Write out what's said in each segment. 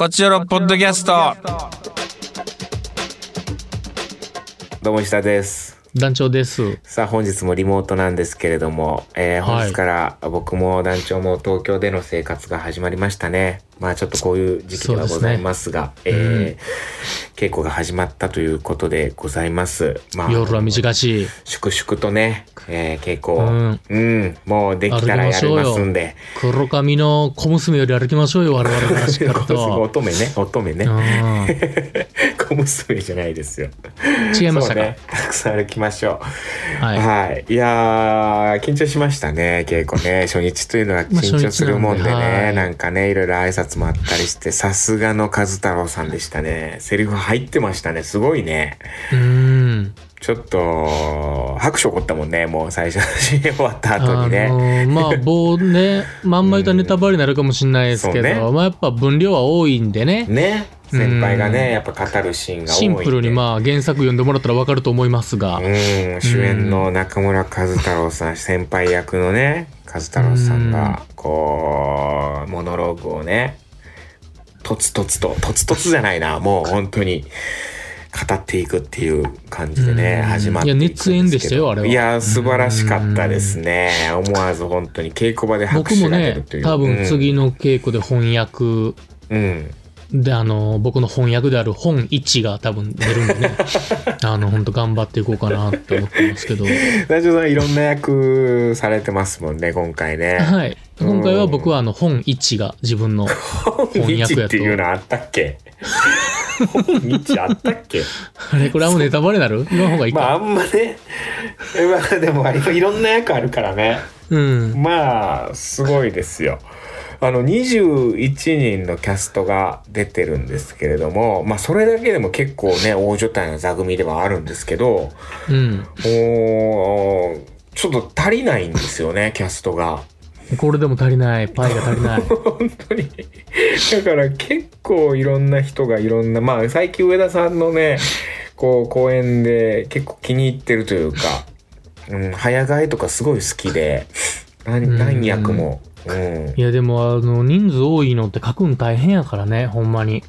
こちらのポッドキャスト。どうも石田です。団長です。さあ本日もリモートなんですけれども、えーはい本日から僕も団長も東京での生活が始まりましたね。まあちょっとこういう時期ではございますが、すねえー稽古が始まったということでございます。まあ夜は短し。粛々とね、えー稽古を、うんうん、もうできたらやりますんで。黒髪の小娘より歩きましょうよ、我々がしっかりと。乙女ね、乙女ね。う小娘じゃないですよ。ん違いましたね、たくさん歩きましょう。はい。はい。いやー、緊張しましたね、稽古ね。初日というのはまあ緊張するもんでね、なんではいなんかね、いろいろ挨拶もあったりして、さすがの和太郎さんでしたね。セリフ入ってましたね、すごいね。うーん。ちょっと、拍手起こったもんね、もう最初の CM 終わった後あにね。のーまあ、棒ね、まんま言ったらネタバレになるかもしれないですけど、そうねまあやっぱ分量は多いんでね。ね。先輩がうんね、やっぱ語るシーンが多い。シンプルにまあ原作読んでもらったらわかると思いますが。うん、主演の中村和太郎さん、先輩役のね、和太郎さんが、こう、モノローグをね、とつとつと、とつとつじゃないな、もう本当に、語っていくっていう感じでね、うん始まっていや熱演でしたよあれはいや、素晴らしかったですね。思わず本当に稽古場で拍手僕もねが出るという。、多分次の稽古で翻訳うん。うん。で、あの、僕の翻訳である本一が多分出るんでね、あの、本当頑張っていこうかなって思ってますけど。大丈夫さんいろんな役されてますもんね、今回ね。はい。今回は僕はあの、本一が自分の翻訳やと日って。いうのあったっけ？日あったっけ？あれ、これはもうネタバレになる？言わん方がいいか。まああんまね、まあでもいろんな役あるからね。うん。まあ、すごいですよ。あの、21人のキャストが出てるんですけれども、まあそれだけでも結構ね、大所帯な座組ではあるんですけど、うん。おーちょっと足りないんですよね、キャストが。これでも足りない。パイが足りない。本当に。だから結構いろんな人がいろんな、まあ最近上田さんのね、こう公演で結構気に入ってるというか、うん、早替えとかすごい好きで、何何役も。うん。いや、でも、あの、人数多いのって書くん大変やからね、ほんまに。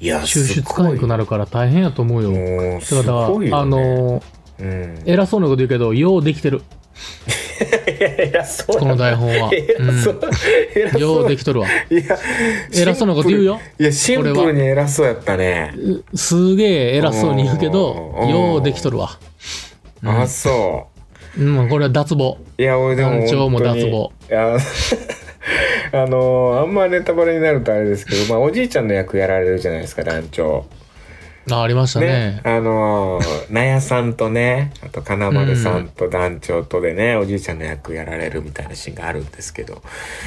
いや、収集つかなくなるから大変やと思うよ。もう、すごいよ、ね。あ、の、うん。偉そうなこと言うけど、ようできてる。いやいや、そうこの台本は。偉そう、偉そう。ようできとるわ。偉そうなこと言うよ。いや、シンプルに偉そうやったね。すげえ偉そうに言うけど、うんようできとるわ。あ、そうん、これは脱帽。う。いや、俺でも団長も脱帽いや、あのあんまネタバレになるとあれですけど、まあ、おじいちゃんの役やられるじゃないですか、団長。あ、ありましたねね。。あの納屋さんとね、あと金丸さんと団長とでね、おじいちゃんの役やられるみたいなシーンがあるんですけど。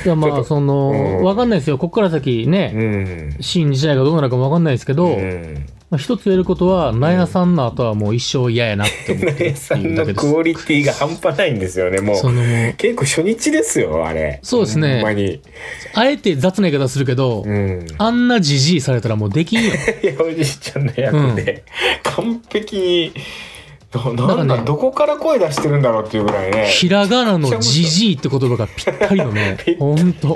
いや、まあ、その、うんわかんないですよ。こっから先うね、ん。シーン自体がどうなるかもわかんないですけど、うん。まあ、一つ言えることは、納屋さんの後はもう一生嫌やなって思って納るっさんいうだけです。のクオリティが半端ないんですよね、もう。その結構初日ですよ、あれ。そうですねほんまに。あえて雑な言い方するけど、うん。あんなじじいされたらもうできんよ。いや、おじいちゃんの役で、完璧に、どなんだ、だからねどこから声出してるんだろうっていうぐらいね。ひらがなのじじいって言葉がぴったりのね、ほんと。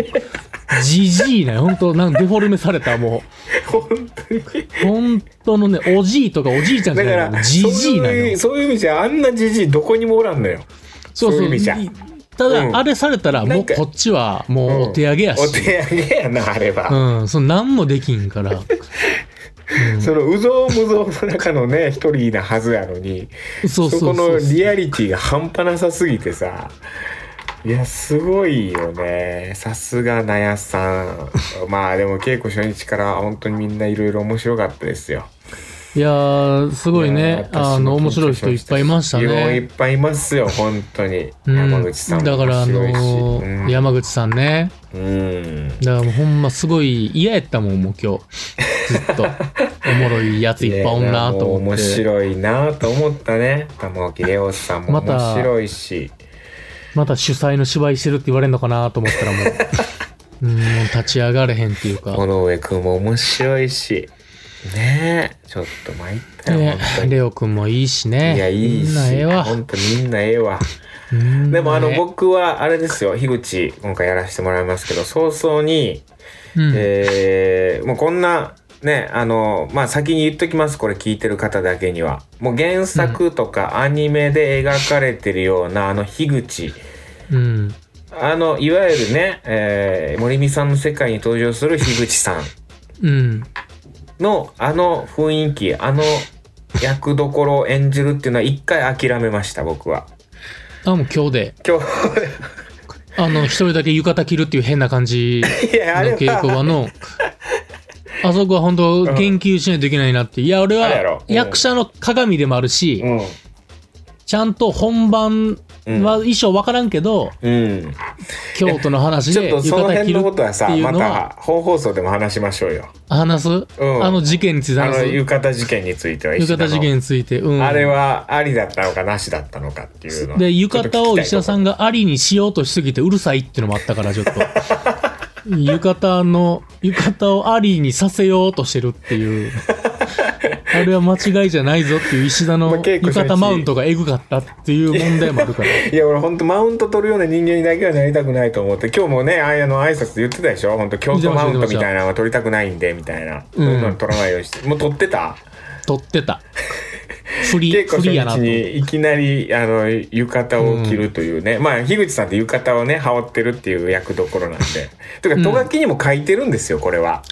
じじいね、ほんと、なんかデフォルメされた、も本当に。う、ほんとのね、おじいとかおじいちゃんじゃないの、じじいなのよそういう、。意味じゃ、あんなじじいどこにもおらんのよ。そうそうそういう意味じゃただ、うんあれされたら、もうこっちは、もうお手上げやし。お手上げやな、あれは。うん、その何もできんから。うんその、うぞうむぞうの中のね、一人なはずやのに、そこのリアリティが半端なさすぎてさ、いや、すごいよね。さすがなやさん。まあでも稽古初日から本当にみんないろいろ面白かったですよ。いやー、すごいやね、あの、面白い人いっぱいいましたいやいっね。ぱいいますよ、本当に。うん山口さんもだから、あ。のうんー山口さんね。うん。だからもうほんますごい嫌やったもん、もう今日。ずっと。おもろいやついっぱいおんなと思って。白いなと思ったね。玉置レオさんも面白いし。また主催の芝居してるって言われるのかなと思ったらもう、うん、立ち上がれへんっていうか。尾上くんも面白いし。ねえ、ちょっと参ったよ、ね。レオくんもいいしね。いや、いいし。みんなええわ。本当みんなええわ。うんでもあの、ね僕はあれですよ、樋口、今回やらせてもらいますけど、早々に、うんえーもうこんな、ね、あの、まあ、先に言っときます。これ聞いてる方だけには。もう原作とかアニメで描かれてるような、あの、樋口。うん。あの、いわゆるね、えー森美さんの世界に登場する樋口さんうん。の、あの雰囲気、あの役どころを演じるっていうのは一回諦めました、僕は。あ、もう今日で、今日、あの、一人だけ浴衣着るっていう変な感じの稽古は、場の、あそこは本当言及しないといけないなって。いや、俺はうん役者の鏡でもあるし、うん。ちゃんと本番うんは衣装わからんけど、うん。京都の話で浴ちょっとその辺の衣着ることはさ、っていうまのはた本放送でも話しましょうよ。話す、んあの事件についてあの、話す浴衣事件については浴衣事件について。うん。あれはありだったのかなしだったのかっていうのはで、浴衣を石田さんが。がありにしようとしすぎてうるさいっていうのもあったから、ちょっと。浴衣の、浴衣をありにさせようとしてるっていう。あれは間違いじゃないぞっていう石田まあの浴衣マウントがエグかったっていう問題もあるから。いや、俺ほんとマウント取るような人間にだけはなりたくないと思って、今日もね、ああの挨拶で言ってたでしょほんと京都マウントみたいなのは取りたくないんで、みたいな。そういうの取らないようにして。もう取ってた？撮ってた。フリ稽、古初フリやなと。いきなり、あの、浴衣を着るというね。まあ、樋口さんって浴衣をね、羽織ってるっていう役どころなんで。というか、とがきにも書いてるんですよ、これは。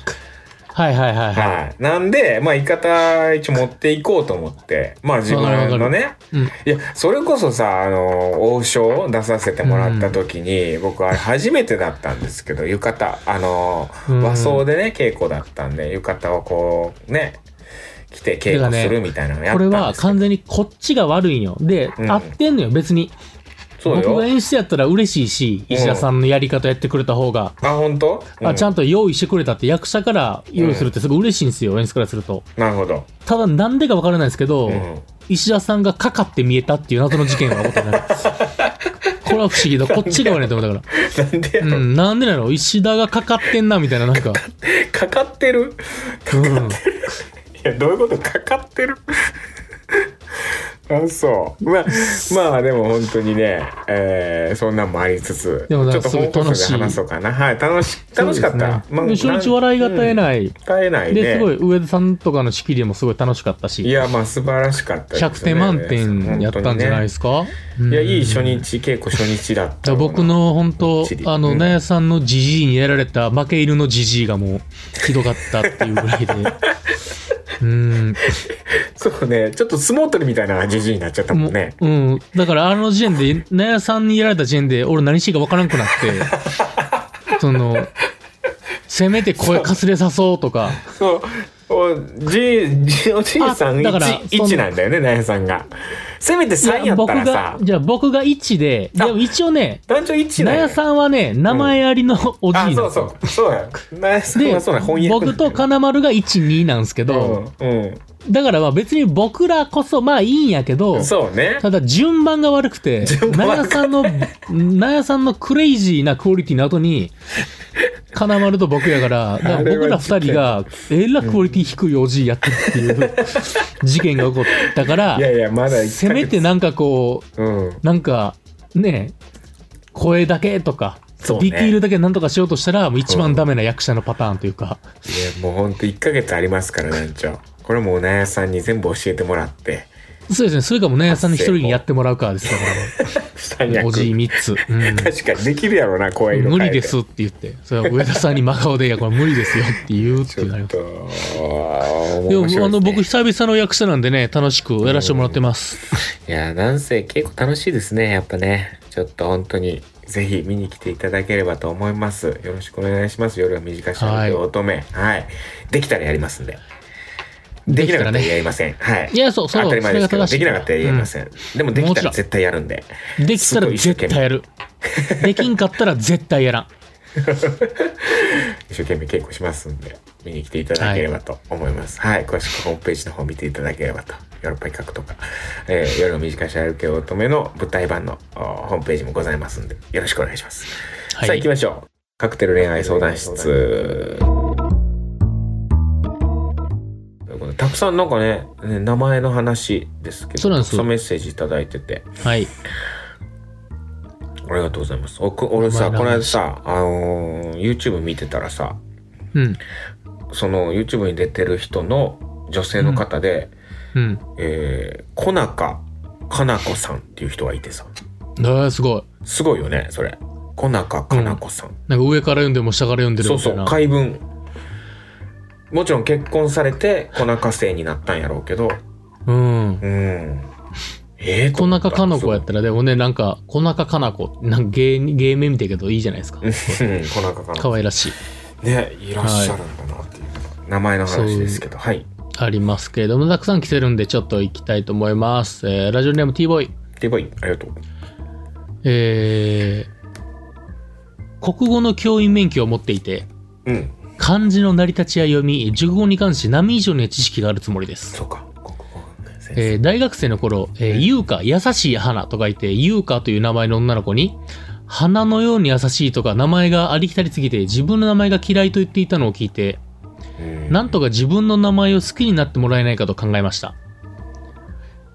はいはいはいははい。なんで、まあ、浴衣一応持っていこうと思って。まあ、自分のね。い。うん。いや、それこそさ、あの、王将出させてもらった時に、僕あれ初めてだったんですけど、浴衣、あの、うん和装でね、稽古だったんで、浴衣をこう、ね、着て稽古するみたいなのやっこれたんですけど。は完全にこっちが悪いんよ。で、うん合ってんのよ、別に。そうよ。僕が演出やったら嬉しいし、石田さんのやり方やってくれた方が、あ、本当？あ、ちゃんんと用意してくれたって役者から用意するってすごい嬉しいんですよ、演出からすると。なるほど。ただなんでかわからないですけど、うん。石田さんがかかって見えたっていう謎の事件が起こったね。これは不思議だ。こっちが悪いと思うだから。なんでやろ、うん、なんでなの？石田がかかってんな、みたいな、なんか。かかってる？うん。いや、どういうことかかってる？あ、そう。まあ、まあでも本当にね、えー、そんなんもありつつ、でもちょっと本放送話そうかな。はい、楽し、楽しかった。ねまあで初日笑いが絶えい。ない。絶えないね。で、すごい、上田さんとかの仕切りもすごい楽しかったし。いや、まあ素晴らしかったです、ね。100点満点やったんじゃないですか、すいや、いい初うん日、稽古初日だっだた僕の本当あの、うん納屋さんのじじいにやられた負け犬のじじいがもうひどかったっていうぐらいで。うん。そうね、ちょっと相撲取りみたいなじじいになっちゃったももんね。う、うん。だからあの時点で、納屋さんにやられた時点で、俺何していいか分からんくなって、その、せめて声かすれさそうとか、そう。おじい、じおじいさんあだから1、その1なんだよね、ナヤさんが。せめて3やった僕がらさ、、じゃあ僕が1で、あでも一応ね、男女1なんやさんはね、名前ありのおじいなあ、ん。そうそう。そうや。ナヤさんではそうだ、翻訳僕と金丸が1、2なんですけど、うん、うん。だからまあ別に僕らこそまあいいんやけど、そうね。ただ順番が悪くて、順番納悪く屋さんの、納屋さんのクレイジーなクオリティの後に、金丸と僕やから、だから僕ら二人が、えらクオリティ低いおじいやってるっていう事件が起こったからい、やいや、まだ1せめてなんかこう、うん。なんか、ね、声だけとか、そうねディティールだけなんとかしようとしたら、もう一番ダメな役者のパターンというか、いや、もうほんと1ヶ月ありますから、団長。これもうナヤさんに全部教えてもらって、そうですね、それかも納屋さんに一人にやってもらうかですから。おじい三つ。うん確かにできるやろな、声色変えて無理ですって言って、それは上田さんに真顔で、いや、これ無理ですよって言うってなりますでも、面白いあの、僕、久々の役者なんでね、楽しくやらせてもらってます。いや、なんせ結構楽しいですね、やっぱね。ちょっと本当に、ぜひ見に来ていただければと思います。よろしくお願いします。夜は短しはいの乙女。はい。できたらやりますんで。できなかったらやりません。はい。いや、そう、そう、当たり前ですけど、できなかったらやりません。でもできたら絶対やるんで。うんできたら絶対やる。できんかったら絶対やらん。一生懸命稽古しますんで、見に来ていただければと思います。はい。詳しくホームページの方見ていただければと。ヨーロッパ企画とか、えー、夜の短いし歩け乙女の舞台版のおホームページもございますんで、よろしくお願いします。はいさあ行きましょう。カクテル恋愛相談室。いうことでたくさんなんかね、ね名前の話ですけど、そうなんですたくさんメッセージいただいてて、はい。ありがとうございます。おく俺さ、この間さ、あのー YouTube 見てたらさ、うん。その YouTube に出てる人の女性の方で、うん。えー、小中かな子さんっていう人がいてさ。えー、すごい。すごいよね、それ。小中かな子さん。なんか上から読んでも下から読んでるそうそ、みたいうな。怪文。もちろん結婚されて小中生になったんやろうけど、うん。うん。ええ小中かな子やったら、でもね、なんか、小中かな子、なんか芸人、芸名みたいけどいいじゃないですか。うん、小中かな可愛らしい。ね、いらっしゃるんだなっていう、名前の話ですけど、はい。ありますけれども、たくさん来てるんで、ちょっと行きたいと思います。えー、ラジオネーム T ボーイ。デボイ、ありがとう。えー、国語の教員免許を持っていて、うん、漢字の成り立ちや読み、熟語に関して波以上に知識があるつもりです。そうか。えー大学生の頃、えー、優香、優しい花と書いて、優香という名前の女の子に、花のように優しいとか名前がありきたりすぎて自分の名前が嫌いと言っていたのを聞いて、うんなんとか自分の名前を好きになってもらえないかと考えました。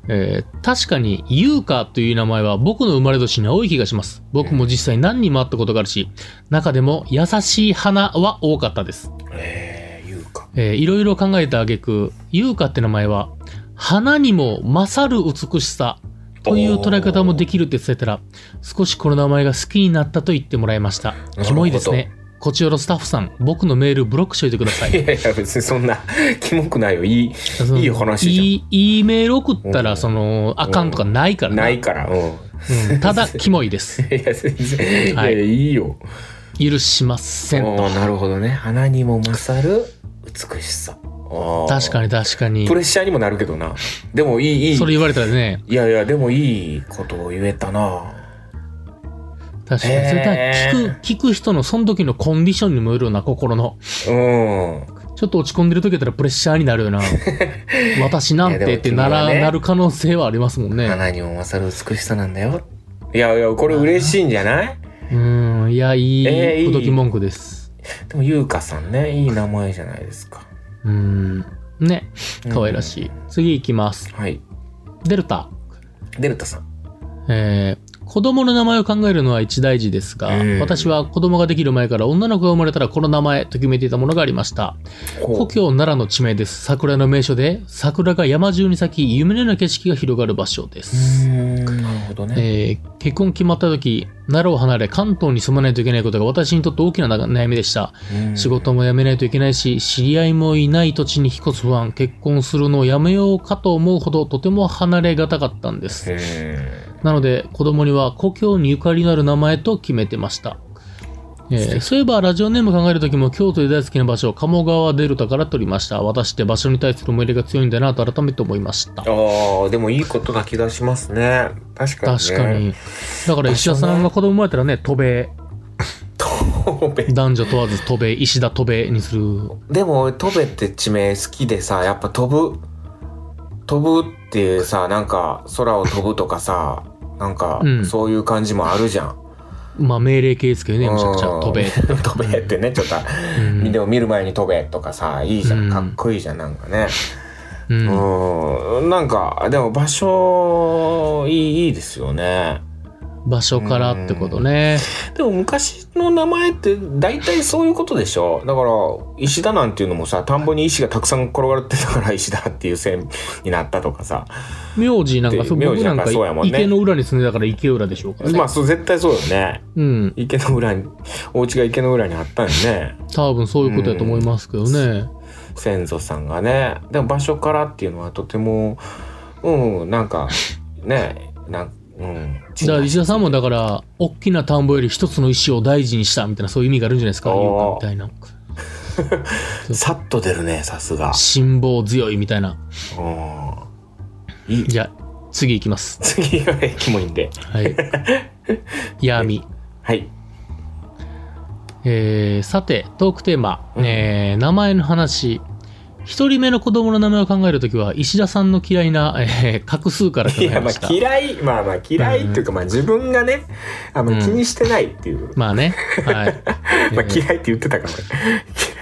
えー確かに、優香という名前は僕の生まれ年に多い気がします。僕も実際何人も会ったことがあるし、中でも優しい花は多かったです。えー、言うか。えーいろいろ考えた挙句、優香って名前は、花にも勝る美しさという捉え方もできるって伝えたら、少しこの名前が好きになったと言ってもらいましたキモいですね。こちらのスタッフさん、僕のメールブロックしといてくださいい。やいや、別にそんな、キモくないよ。いい、いい話じゃんいいいいメール送ったら、うんその、あかんとかないからないから、うん。うんただ、キモいです。いや、全然、はいいやいや、いいよ。許しませんと。なるほどね。花にも勝る美しさ。確かに。に確かにプ。レッシャーにもなるけどな。でもいい、いい。それ言われたらね、いやいや、でもいいことを言えたな。確かに。それから聞く、聞く人のその時のコンディションにもよるような、心の。うん。ちょっと落ち込んでる時やったらプレッシャーになるよな。私なんてってなら、ねなる可能性はありますもんね。花にも勝る美しさなんだよ。いやいや、これ嬉しいんじゃない？うん、いや、いい、えーいい口説き文句です。でも、ゆうかさんね、いい名前じゃないですか。うん。ね。可愛らしい。次行きます。はい。デルタ。デルタさん。えー子供の名前を考えるのは一大事ですが、うん私は子供ができる前から女の子が生まれたらこの名前と決めていたものがありました。故郷奈良の地名です。桜の名所で、桜が山中に咲き、夢のような景色が広がる場所でうす。なるほどね。えー結婚決まった時、奈良を離れ関東に住まないといけないことが私にとって大きな悩みでした。うん仕事も辞めないといけないし、知り合いもいない土地に引っ越す不安、結婚するのをやめようかと思うほどとても離れがたかったんです。へなので、子供には故郷にゆかりのある名前と決めてました。えーそういえば、ラジオネーム考えるときも、京都で大好きな場所、鴨川デルタから取りました。私って場所に対する思い入れが強いんだなと改めて思いました。ーああ、でもいいことな気がしますね。確かに、ね。確かに。だから石田さんが子供生まれたらね、渡米。男女問わず渡米、石田渡米にする。でも、トベって地名好きでさ、やっぱ飛ぶ、飛ぶっていうさ、なんか空を飛ぶとかさ、なんかうんそういう感じもあるじゃん。まあ命令形ですけどね、むちゃくちゃ。うん渡米。飛べってね、ちょっと、うんでも見る前に飛べとかさ、いいじゃうんん。かっこいいじゃん、なんかね。うんうん、なんか、でも場所、いい、いいですよね。場所からってことね。でも昔の名前って大体そういうことでしょだから、石田なんていうのもさ、田んぼに石がたくさん転がってたから石田っていう線になったとかさ。名字なんか、そう名字なんかかそうやもんね池の裏に住んでたから池浦でしょうからね。まあ、そう、絶対そうよね。うん。池の裏に、お家が池の裏にあったんよね。多分そういうことやと思いますけどね。先祖さんがね。でも場所からっていうのはとても、うん、なんか、ね、なんうん。だから石田さんもだから、大きな田んぼより一つの石を大事にしたみたいなそういう意味があるんじゃないですか、かみたいな。さっと出るね、さすが。辛抱強いみたいな。うん。いい。じゃあ、次行きます。次がキモいんで。はい。闇。はい。えー、さて、トークテーマ、えー、名前の話。一人目の子供の名前を考えるときは、石田さんの嫌いな、えー、画数から考いや、まえました。あ嫌い、まあまあ嫌いっていうか、まあ自分がね、あんま気にしてないっていう。まあね。はい。まあ嫌いって言ってたから。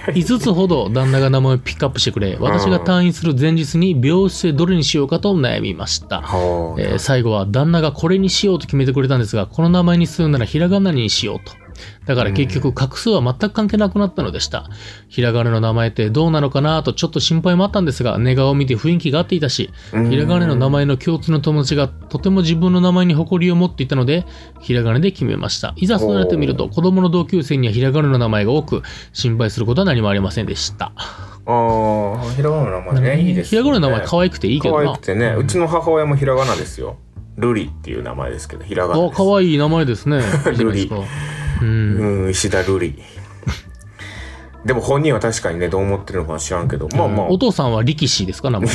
5つほど旦那が名前をピックアップしてくれ、私が退院する前日に病室でどれにしようかと悩みました。えー最後は旦那がこれにしようと決めてくれたんですが、この名前にするならひらがなにしようと。だから結局画数は全く関係なくなったのでした。ひらがなの名前ってどうなのかなとちょっと心配もあったんですが、寝顔を見て雰囲気が合っていたし、うんひらがなの名前の共通の友達がとても自分の名前に誇りを持っていたので、ひらがなで決めました。いざそうなってみると、子供の同級生にはひらがなの名前が多く、心配することは何もありませんでした。ああ、ひらがなの名前ね、いいですひらがなの名前可愛愛くていいけどな。可愛くてね、うちの母親もひらがなですよ。ルリっていう名前ですけど、ひらがなあ、です。可愛い名前ですね。いいじゃないですか。うん。うん、石田瑠璃。でも本人は確かにね、どう思ってるのかは知らんけど、まあまあ。お父さんは力士ですか？名前。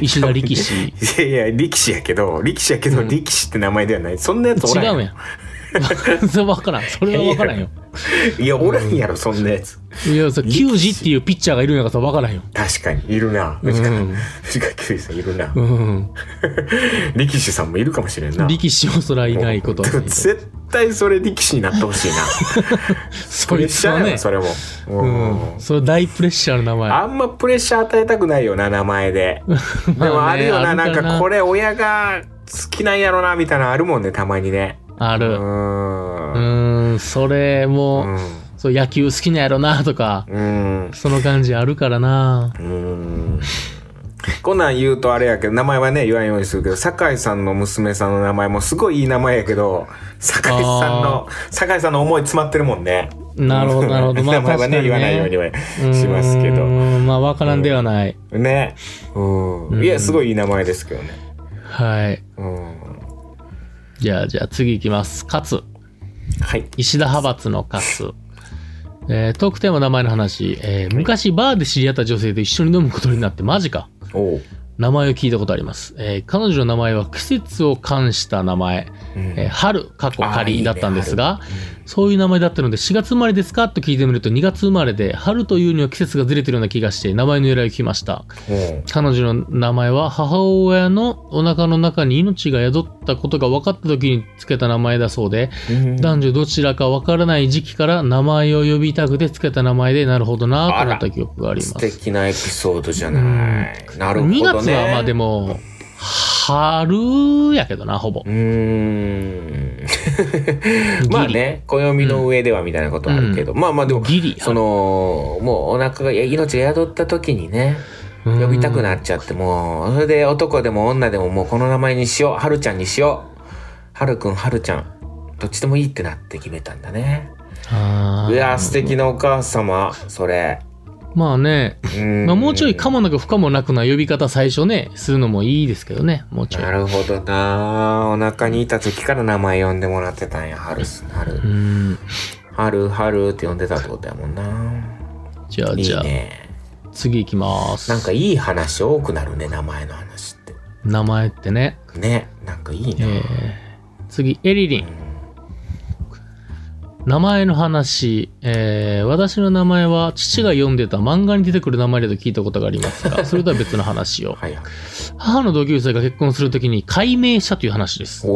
石田力士。いやいや、力士やけど、力士やけど、力士って名前ではない。そんなやつおらん違うやん。それ分からん。それは分からんよ。いや、おらんやろ、そんなやつ。いや、それ球児っていうピッチャーがいるんやからさ分からんよ。確かに、いるな。うん 藤川、球児さんいるな。うん。力士さんもいるかもしれんな。力士もそれはいないこと絶対それ力士になってほしいな。そいつはねプレッシャーやろ、それも。うんうん。それ大プレッシャーの名前。あんまプレッシャー与えたくないよな、名前で。でもあるよな、なんかこれ親が好きなんやろな、みたいなのあるもんね、たまにね。うある。ん。うーん、それも、そう野球好きなんやろなとか、うん。その感じあるからな。うん。こんなん言うとあれやけど、名前はね、言わんようにするけど、酒井さんの娘さんの名前もすごいいい名前やけど、酒井さんの、酒井さんの思い詰まってるもんね。なるほど、なるほど。まあ名前はね、確かに言わないようにはしますけうど。まあ分からんではない。ね。うん。うんいや、すごいいい名前ですけどね。はい。うん。じゃあ、じゃあ次行きます。勝。はい。石田派閥の勝。えー、トークテーマ名前の話、えー昔バーで知り合った女性と一緒に飲むことになってマジか。名前を聞いたことあります。えー彼女の名前は季節を冠した名前、うん。えー春、過去仮だったんですが、そういう名前だったので、4月生まれですか？と聞いてみると2月生まれで、春というには季節がずれてるような気がして、名前の由来を聞きました。彼女の名前は母親のお腹の中に命が宿ったことが分かった時につけた名前だそうで、うん男女どちらか分からない時期から名前を呼びたくてつけた名前でなるほどなぁとなった記憶があり素ます。敵なエピソードじゃない。なるほどね。2月はまあでも、春やけどな、ほぼう。ーん。まあね、暦の上ではみたいなことあるけど、まあまあでも。その、もうお腹が、命が宿った時にね、呼びたくなっちゃって、もう、それで男でも女でももうこの名前にしよう、はるちゃんにしよう。はるくん、はるちゃん。どっちでもいいってなって決めたんだね。あーいやー、素敵なお母様、それ。まあね、うんまあ、もうちょいかもなく不可もなくな呼び方最初ね、するのもいいですけどね、もうちょい。なるほどなお腹にいた時から名前呼んでもらってたんや、はるす、はるう。ん。はる、はるって呼んでたってことやもんな。じゃあ、いじゃあ、いね。次行きます。なんかいい話多くなるね、名前の話って。名前ってね。ね、なんかいいな。えー、次、エリリン。名前の話、えー、私の名前は父が読んでた漫画に出てくる名前だと聞いたことがありますが、それとは別の話を。はいはい。母の同級生が結婚するときに改名したという話です。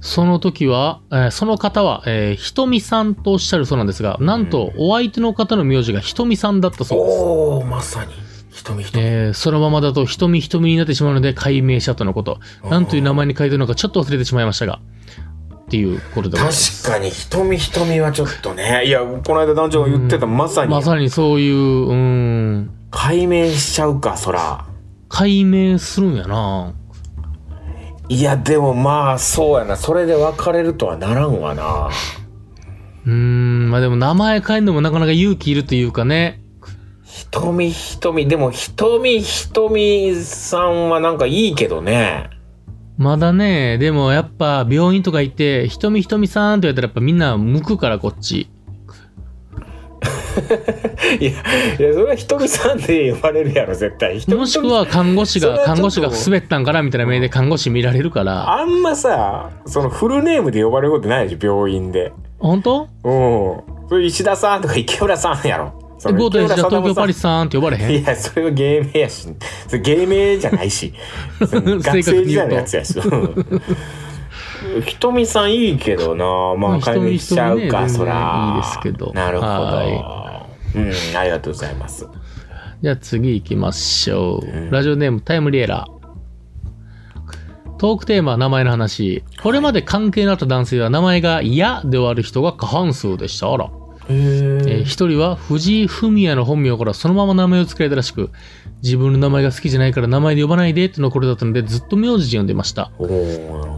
その時は、えーその方は、えーひとみさんとおっしゃるそうなんですが、なんとお相手の方の名字がひとみさんだったそうです。おー、まさに。瞳瞳。えーそのままだとひとみひとみになってしまうので改名したとのこと。なんという名前に書いてるのかちょっと忘れてしまいましたが。っていうことで。確かに瞳瞳はちょっとね。いや、この間団長が言ってた、まさに。まさにそういう、うーん、解明しちゃうか、そら。解明するんやな。いや、でもまあ、そうやな。それで別れるとはならんわな。うーん、まあでも名前変えるのもなかなか勇気いるというかね。瞳瞳。でも、瞳瞳さんはなんかいいけどね。まだね、でもやっぱ病院とか行って、ひとみひとみさんって言われたらやっぱみんな向くからこっち。いや、いや、それは瞳さんで呼ばれるやろ、絶対。瞳もしくは看護師が、看護師が滑ったんからみたいな目で看護師見られるから。あんまさ、そのフルネームで呼ばれることないでしょ、病院で。本当？うん。それ石田さんとか池村さんやろ。そのゴートエジだ池村東京パリささんって呼ばれへんんいや、それは芸名やし。それ芸名じゃないし。学生時代のやつやし。うんひとみさんいいけどなまあ、まあ解明しちゃうか、そら。いいですけどなるほど。はうん、ありがとうございます。じゃあ次行きましょう。んラジオネームタイムリエラー。トークテーマ、名前の話。これまで関係のあった男性は名前が嫌で終わる人が過半数でした。あら。へえー一人は藤井フミヤの本名からそのまま名前を付けられたらしく、自分の名前が好きじゃないから名前で呼ばないでって残れだったのでずっと名字で呼んでました。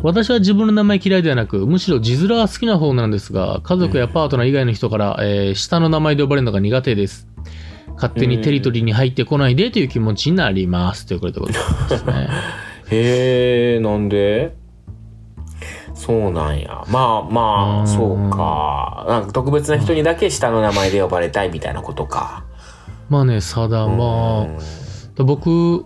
私は自分の名前嫌いではなく、むしろ字面は好きな方なんですが、家族やパートナー以外の人から、えー下の名前で呼ばれるのが苦手です。勝手にテリトリーに入ってこないでという気持ちになります。ということでございますね。へえ、なんで？そうなんや。まあまうんあ、そうか。なんか特別な人にだけ下の名前で呼ばれたいみたいなことか。まあね、さだ、まあ、僕、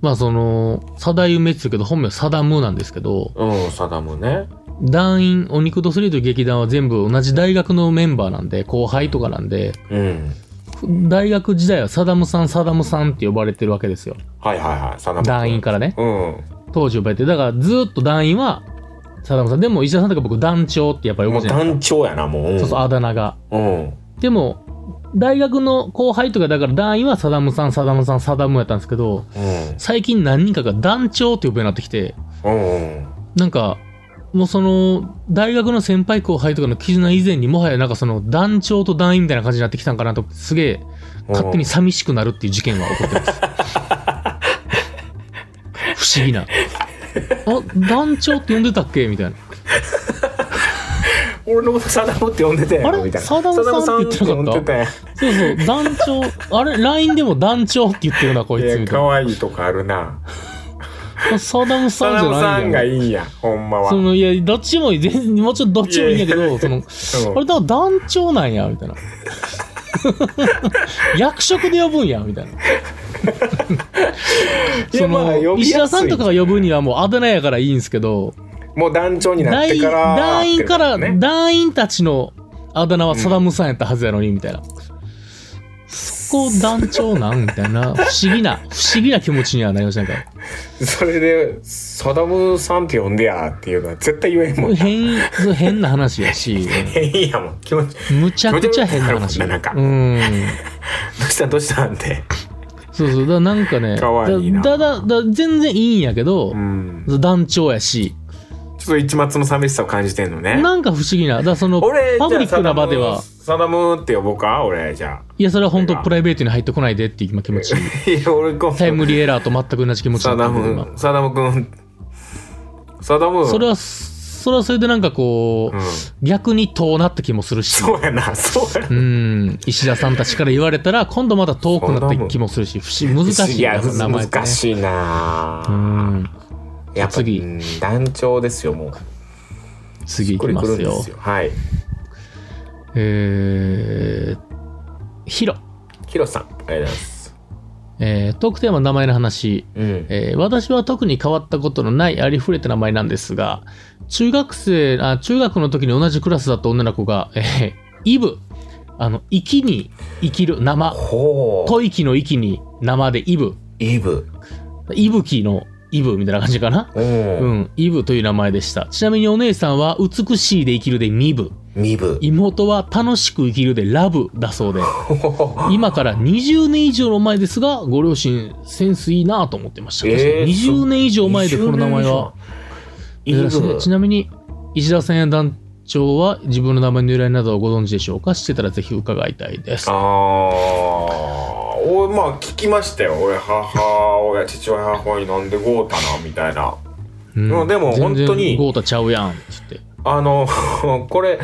まあその、サダユメって言うけど、本名サダムなんですけど、うん、うん、サダムね。団員、お肉とスリーという劇団は全部同じ大学のメンバーなんで、後輩とかなんで、うん。大学時代はサダムさん、サダムさんって呼ばれてるわけですよ。はいはいはい、サダム。団員からね。うん。当時呼ばれて、だからずっと団員は、サダムさん。でも石田さんとか僕団長ってやっぱ呼ぶじゃないです団長やな、もう。か。そうそう、あだ名が。うん。でも、大学の後輩とかだから団員はサダムさん、サダムさん、サダムやったんですけど、うん。最近何人かが団長って呼ぶようになってきて、うんうん。なんか、もうその、大学の先輩後輩とかの絆以前にもはやなんかその団長と団員みたいな感じになってきたんかなと、すげえ、勝手に寂しくなるっていう事件が起こってます。不思議な。あ、団長って呼んでたっけ？みたいな。俺のことサダムって呼んでたやあれ？ろみたいな。サダムさんって言ってなかった？そうそう、団長、あれ ?LINE でも団長って言ってるな、こいつみたい可愛いとこあるな。な。サダムサさんじゃダムさんないんだよ。がいいんや、ほんまは。その、いや、どっちもいい、全然、もうちょっとどっちもいいんやけど、その、うんあれだから団長なんや、みたいな。役職で呼ぶんや、みたいな。いやまあ呼びやすい石田さんとかが呼ぶにはもうあだ名やからいいんですけど、もう団長になってから。団員から、ね、団員たちのあだ名はサダムさんやったはずやのに、みたいな。そこ団長なんみたいな、不思議な、不思議な気持ちにはなりましたね。それで、サダムさんって呼んでやっていうのは絶対言えんもんな。変、変な話やし、変やもん。気持ち、むちゃくちゃ変な話。むちゃくちゃなんかうん。どうしたどうしたんって。そうそう、だなんかね、かわいいなだだだだ全然いいんやけどう、ん。団長やし、ちょっと一末の寂しさを感じてんのね。なんか不思議な、だその、俺、パブリックな場では、サダムって呼ぼうか？俺、じゃいや、それは本当プライベートに入ってこないでっていう今気持ち。あ。いや、俺、こうタイムリーエラーと全く同じ気持ちサダム、サダムくん。サダム。それは、それはそれでなんかこう、うん。逆に遠なった気もするし。そうやな、そうやうな。ん。石田さんたちから言われたら、今度また遠くなった気もするし、不思議、難しいな、や、名前難しいなうん。やっぱ次うん団長ですよ、もう。次行きますよ。はい。えー、ヒロ。ヒロさん、ありがとうございます。えー、トークテーマの名前の話。うん。えー私は特に変わったことのないありふれた名前なんですが、中学生、あ中学の時に同じクラスだった女の子が、えーイブ。あの、生きに生きる生。吐息の息に生でイブ。イブ。イブキのイブみたいな感じかな？う。うんん、イブという名前でした。ちなみにお姉さんは美しいで生きるでミブ。ミブ。妹は楽しく生きるでラブだそうで、今から20年以上の前ですが、ご両親センスいいなと思ってました。えー確かに20年以上前でこの名前は。イブ。珍しいねちなみに、石田さんや団長は自分の名前の由来などをご存知でしょうか？知ってたらぜひ伺いたいですあ。あ。俺、まあ、聞きましたよ。俺、母親、父親、母親になんでゴータな、みたいな。うんでも本当に全然ゴータちゃうやん、つって。あの、これ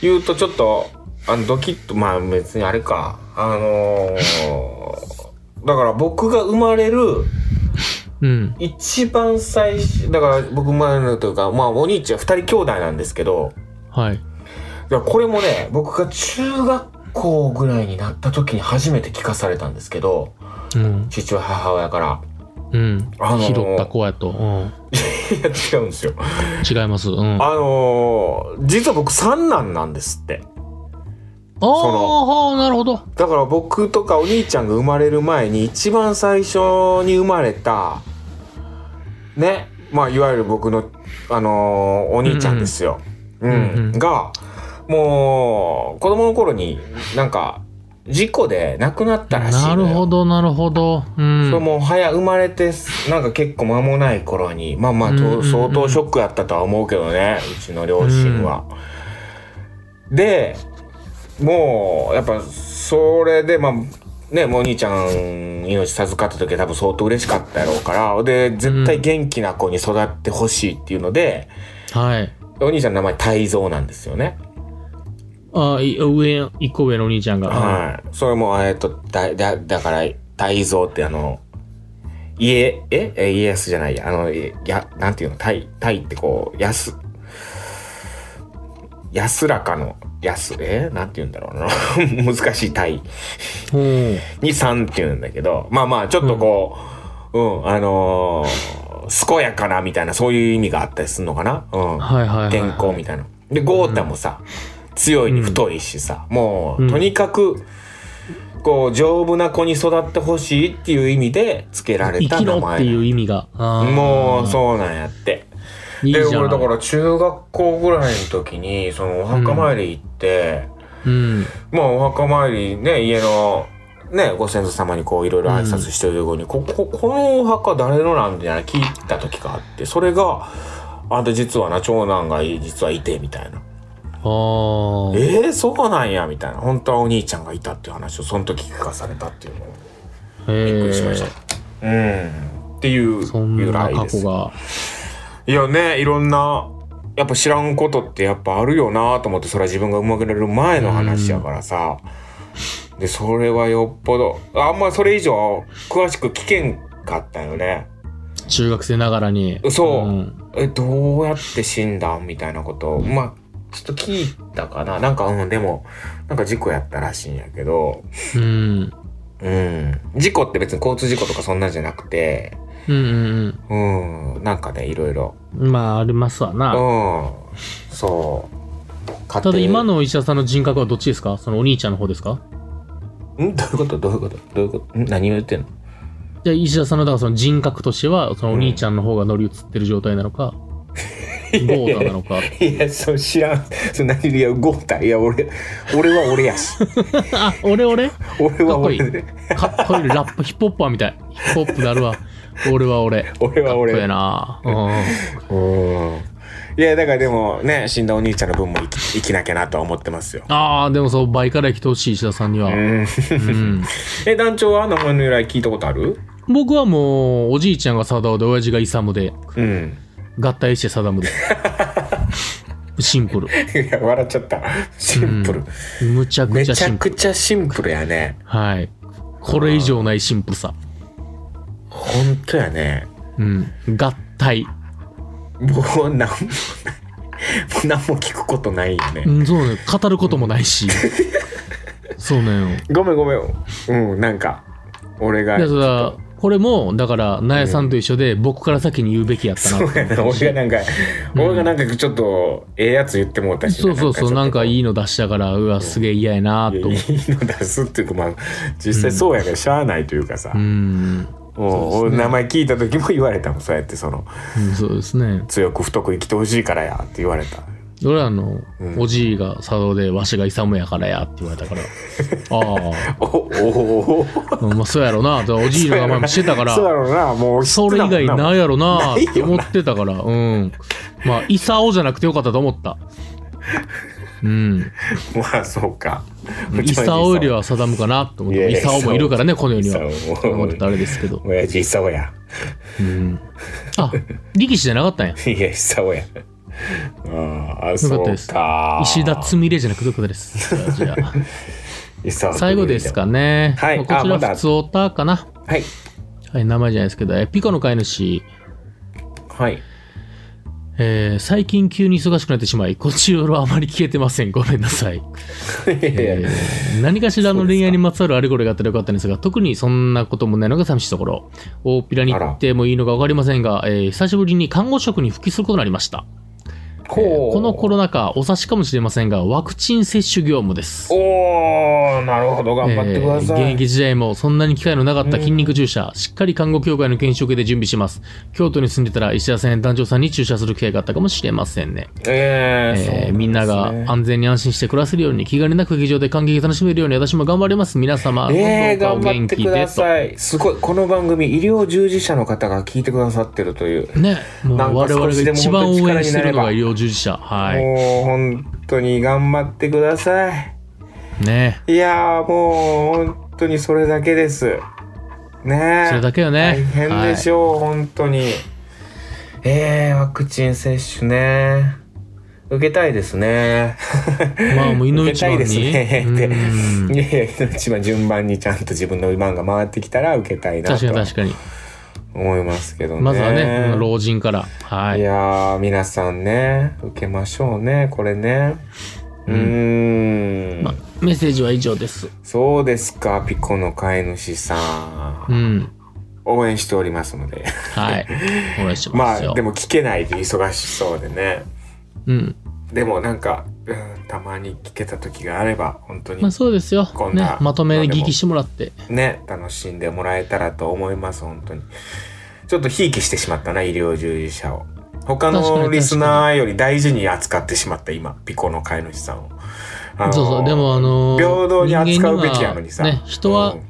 言うとちょっと、あの、ドキッと、まあ別にあれか。あのーだから僕が生まれるうん。一番最初、だから僕生まれるというか、まあお兄ちゃん二人兄弟なんですけど、はい。だからこれもね、僕が中学校ぐらいになった時に初めて聞かされたんですけど、うん。父親母親から。うん。あのー拾った子やと。うん。いや、違うんですよ。違います。うん。ああのー実は僕三男なんですって。ああ、なるほど。だから僕とかお兄ちゃんが生まれる前に一番最初に生まれたねまあいわゆる僕のあのーお兄ちゃんですよ。うんうんうんがもう子供の頃になんか事故で亡くなったらしい。なるほど、なるほど。うん。それもう早生まれてなんか結構間もない頃にまあまあとうんうんうん相当ショックやったとは思うけどねうちの両親は。でもうやっぱそれでまあねもうお兄ちゃん命授かった時は多分相当嬉しかったやろうからで絶対元気な子に育ってほしいっていうので、はい。お兄ちゃんの名前泰造なんですよね。あ、い上、一個上のお兄ちゃんが。はい。それも、えっと、だ、だ、だから、大蔵ってあの、家、え？え家康じゃないや。あの、えや、なんていうの？大、大ってこう、安、安らかの、安、え？なんて言うんだろうな。難しい大ほう。に三って言うんだけど、まあまあ、ちょっとこう、うん、あのー健やかなみたいな、そういう意味があったりするのかな？うん。はいはいはい。健康みたいな。で、ゴータもさ、強いに太いしさ、もう、うんとにかく、こう、丈夫な子に育ってほしいっていう意味で付けられた名前。ろっていう意味が。もう、そうなんやって。で。俺だから中学校ぐらいの時に、そのお墓参り行って、うん。まあお墓参りね、家の、ね、ご先祖様にこういろいろ挨拶してる後に、こ、こ、このお墓誰のなんみたい？な聞いた時があって、それが、あんた実はな、長男がい実はいて、みたいな。ああ。えー、そうなんや、みたいな。本当はお兄ちゃんがいたっていう話をその時聞かされたっていうのをびっくりしました。うん。っていう由な来です。いやね、いろんな、やっぱ知らんことってやっぱあるよなと思って、それは自分が生まれる前の話やからさ。で、それはよっぽど、あんまそれ以上詳しく聞けんかったよね。中学生ながらに。そうんえ、どうやって死んだん？みたいなことを、まあ、ちょっと聞いたかな。なんか、うん、でも、なんか事故やったらしいんやけど、うん。うん。事故って別に交通事故とかそんなんじゃなくて、うんうんうん、なんかね、いろいろ。うん。まあ、ありますわな。うん。そう。家ただ庭今の石田さんの人格はどっちですか？そのお兄ちゃんの方ですか？ん？どういうこと？どういうこと？どういうこと？ん？何を言ってんの？じゃあ石田さんのだからその人格としては、そのお兄ちゃんの方が乗り移ってる状態なのか、ゴータなのか。いや、そう知らん。そ何いや、ゴータ。いや、俺、俺は俺やし。あ、俺俺？俺は俺かっで。かっこいい。ラップ、ヒップホッパーみたい。ヒップホップなるわ。俺は俺。俺は俺かっこええな。うん。うん。いや、だからでもね、死んだお兄ちゃんの分も生き生きなきゃなとは思ってますよ。ああ、でもそう、倍から生きてほしい石田さんには。うん。うん。え、団長は名前の由来聞いたことある？僕はもう、おじいちゃんがサダオで、親父がイサムで、うん。合体してサダムで。シンプル。いや、笑っちゃった。シンプル。むちゃくめちちゃシンプル。ゃくちゃシンプルやね。はい。これ以上ないシンプルさ。ほんとやね。うん。合体。もう、なんも、何も聞くことないよね。うん、そうね。語ることもないし。そうねよ。ごめんごめん。うん、なんか、俺が。だから、これも、だから、なやさんと一緒で、僕から先に言うべきやったなそうやな、俺がなんか、俺がなんかちょっと、ええやつ言ってもうたし。そうそうそう、なんかいいいの出したから、うわ、すげえ嫌やなと思って。いいの出すっていうか、まあ、実際そうやからしゃあないというかさう。ん。もう、俺名前聞いた時も言われたもん、そうやってその、うんそうですね。強く太く生きてほしいからやって言われた。俺らのうんおじいが佐渡でわしが勇やからやって言われたから、あお、おおまあそうやろな。おじいの名前もしてたから、そうやろうな、もうそれ以外ないやろなって思ってたから、うん。まあ、イサオじゃなくてよかったと思った。うん。まあ、そうか。イサオよりはサダムかなと思って。いやいやイサオもいるからね、この世には。思ってたあれですけど。親父、久男や。うん。あ、力士じゃなかったんや。いや、久男や。ああ、よかそうったですか。石田つみれじゃなくてよかったです。最後ですかね。はいこちら普通オタかな。はい。はい、名前じゃないですけど、えピコの飼い主、はい。えー最近急に忙しくなってしまい、こちよろあまり聞けてません。ごめんなさい。えー何かしらの恋愛にまつわるあれこれがあったらよかったんですが、特にそんなこともないのが寂しいところ。大っぴらに言ってもいいのかわかりませんが、えー久しぶりに看護職に復帰することになりました。このコロナ禍、お察しかもしれませんが、ワクチン接種業務です。おー、なるほど。頑張ってください。えー現役時代もそんなに機会のなかった筋肉注射、しっかり看護協会の研修を受けて準備します。京都に住んでたら石田さん団長さんに注射する機会があったかもしれませんね。えーえーみんなが安全に安心して暮らせるように気兼ねなく劇場で感激楽しめるように私も頑張ります。皆様、えー、どうかお元気で。すごい。この番組、医療従事者の方が聞いてくださってるという。ね、もう我々が一番応援してるのが医療従事者。はい。もう、本当に頑張ってください。ね。いやー、もう、本当にそれだけです。ねそれだけよね。大変でしょう、本当に。えー、ワクチン接種ね。受けたいですね。まあもう、命受けたいですね番に。ってうんいやいや、一番順番にちゃんと自分の番が回ってきたら受けたいな確かに確かに。思いますけどね。まずはね、老人から。はいい。やー、皆さんね、受けましょうね、これね。うーん。まあメッセージは以上です。そうですか、ピコの飼い主さん。うん。応援しておりますので。はい。お願いしまますよ。あ、でも聞けないと忙しそうでね。うん。でもなんか、うん、たまに聞けた時があれば、本当にまあそうですよこ。んなね。まとめ聞きしてもらって。ね、楽しんでもらえたらと思います、本当に。ちょっとひいきしてしまったな、医療従事者を。他のリスナーより大事に扱ってしまった、今、ピコの飼い主さんを。あのーそうそう。でもあのー平等に扱うべきやのにさ。にはね、人は、うん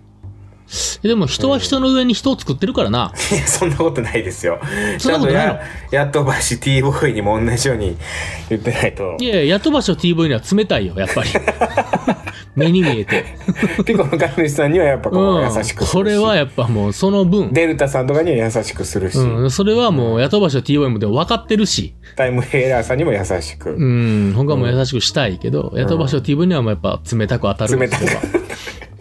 でも人は人の上に人を作ってるからな。いや、そんなことないですよ。そんなことないの？や、やっとばし T ボーイにも同じように言ってないとい。やいや、ヤトバショ T ボーイには冷たいよ、やっぱり。目に見えて。ピコの飼い主さんにはやっぱこう、うん。優しくするし。これはやっぱもうその分。デルタさんとかには優しくするし、うん。それはもう、ヤトバショ T ボーイもでも分かってるし。タイムヘイラーさんにも優しく。うん。他も優しくしたいけど、ヤトバショ T ボーイにはもうやっぱ冷たく当たる。冷たく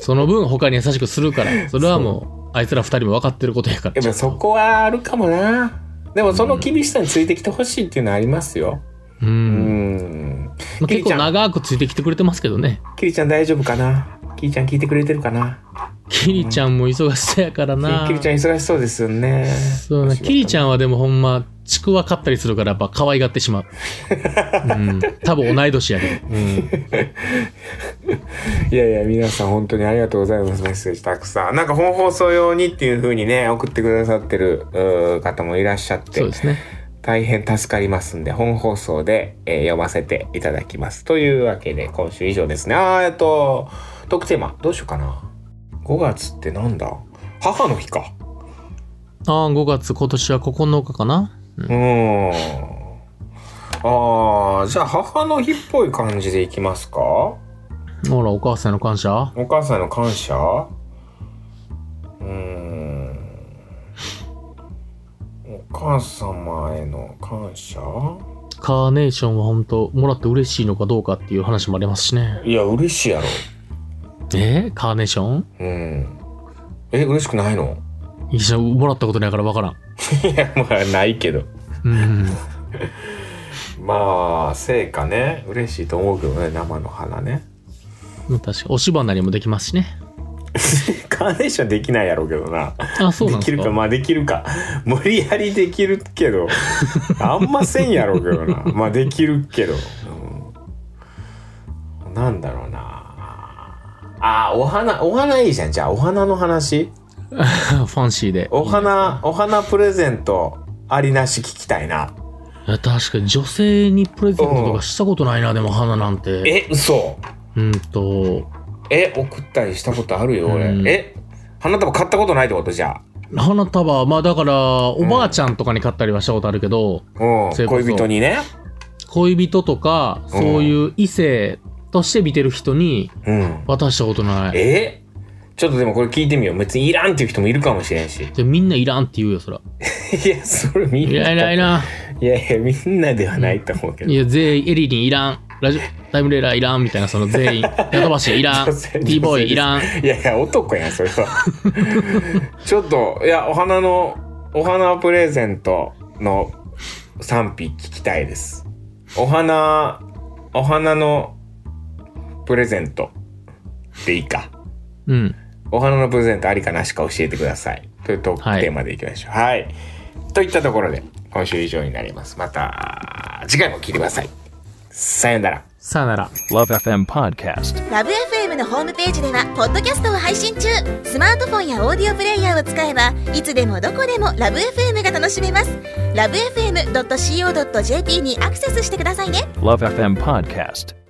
その分他に優しくするから。それはもう、あいつら二人も分かってることやから。でもそこはあるかもな。でもその厳しさについてきてほしいっていうのはありますよ。う。うんん。まあ結構長くついてきてくれてますけどね。キリちゃん大丈夫かな？キリちゃん聞いてくれてるかな？キリちゃんも忙しそうやからな。キリちゃん忙しそうですよね。そうね。キリちゃんはでもほんま、ちくわ買ったりするからやっぱ可愛がってしまう。うん。多分同い年やけど。うん。いやいや、皆さん本当にありがとうございます。メッセージたくさん。なんか本放送用にっていう風にね、送ってくださってる方もいらっしゃってそう、ですね。大変助かりますんで、本放送で、えー読ませていただきます。というわけで、今週以上ですね。あー、えっと、トークテーマ、どうしようかな。5月ってなんだ？母の日か。ああ、5月、今年は9日かな。うーん。あー、じゃあ母の日っぽい感じでいきますか？ほら、お母さんへの感謝。お母さんへの感謝？うーん。お母様への感謝？カーネーションは本当もらって嬉しいのかどうかっていう話もありますしね。いや、嬉しいやろ。え？ーカーネーション？うん。え、嬉しくないの？一緒にもらったことないからわからん。いや、まあ、ないけど。うん。まあ、成果ね、嬉しいと思うけどね、生の花ね。確か押し花にもできますしね。カーネーションできないやろうけどな。あ、そうなんでできるか、まあできるか。無理やりできるけど、あんませんやろうけどな。まあできるけど。うん、なんだろうな。あー、お花、お花いいじゃん。じゃあ、お花の話 ファンシーで。お花、お花プレゼント、ありなし聞きたいな。いや確かに女性にプレゼントとかしたことないな、でも花なんて。え、嘘うんと、え、送ったりしたことあるよ、俺う。んえ、花束買ったことないってことじゃ花束、まあだから、おばあちゃんとかに買ったりはしたことあるけど、あ。うん。恋人にね。恋人とか、そういう異性として見てる人にうん。渡したことない。え？ちょっとでもこれ聞いてみよう。別にいらんっていう人もいるかもしれんし。でみんないらんって言うよ、そら。いや、それみんな。いやいやいらん。いやいや、みんなではないと思うけど。いや、全員、エリリンいらん。ラジオ、タイムレーラーいらん。みたいな、その全員。ヤトバシいらん。女性 T ボーイいらん。いやいや、男やん、それは。ちょっと、いや、お花の、お花プレゼントの賛否聞きたいです。お花、お花のプレゼントでいいか。うん。お花のプレゼントありかなしか教えてください。というトークテーマでいきましょう。はい。といったところで、今週以上になります。また、た次回も聞いてください。さよなら。さよなら。Love FM Podcast. ラブ f m のホームページではポッドキャストを配信中スマートフォンやオーディオプレイヤーを使えばいつでもどこでもラブ f m が楽しめますラブ FM.co.jp にアクセスしてくださいね Love FM Podcast.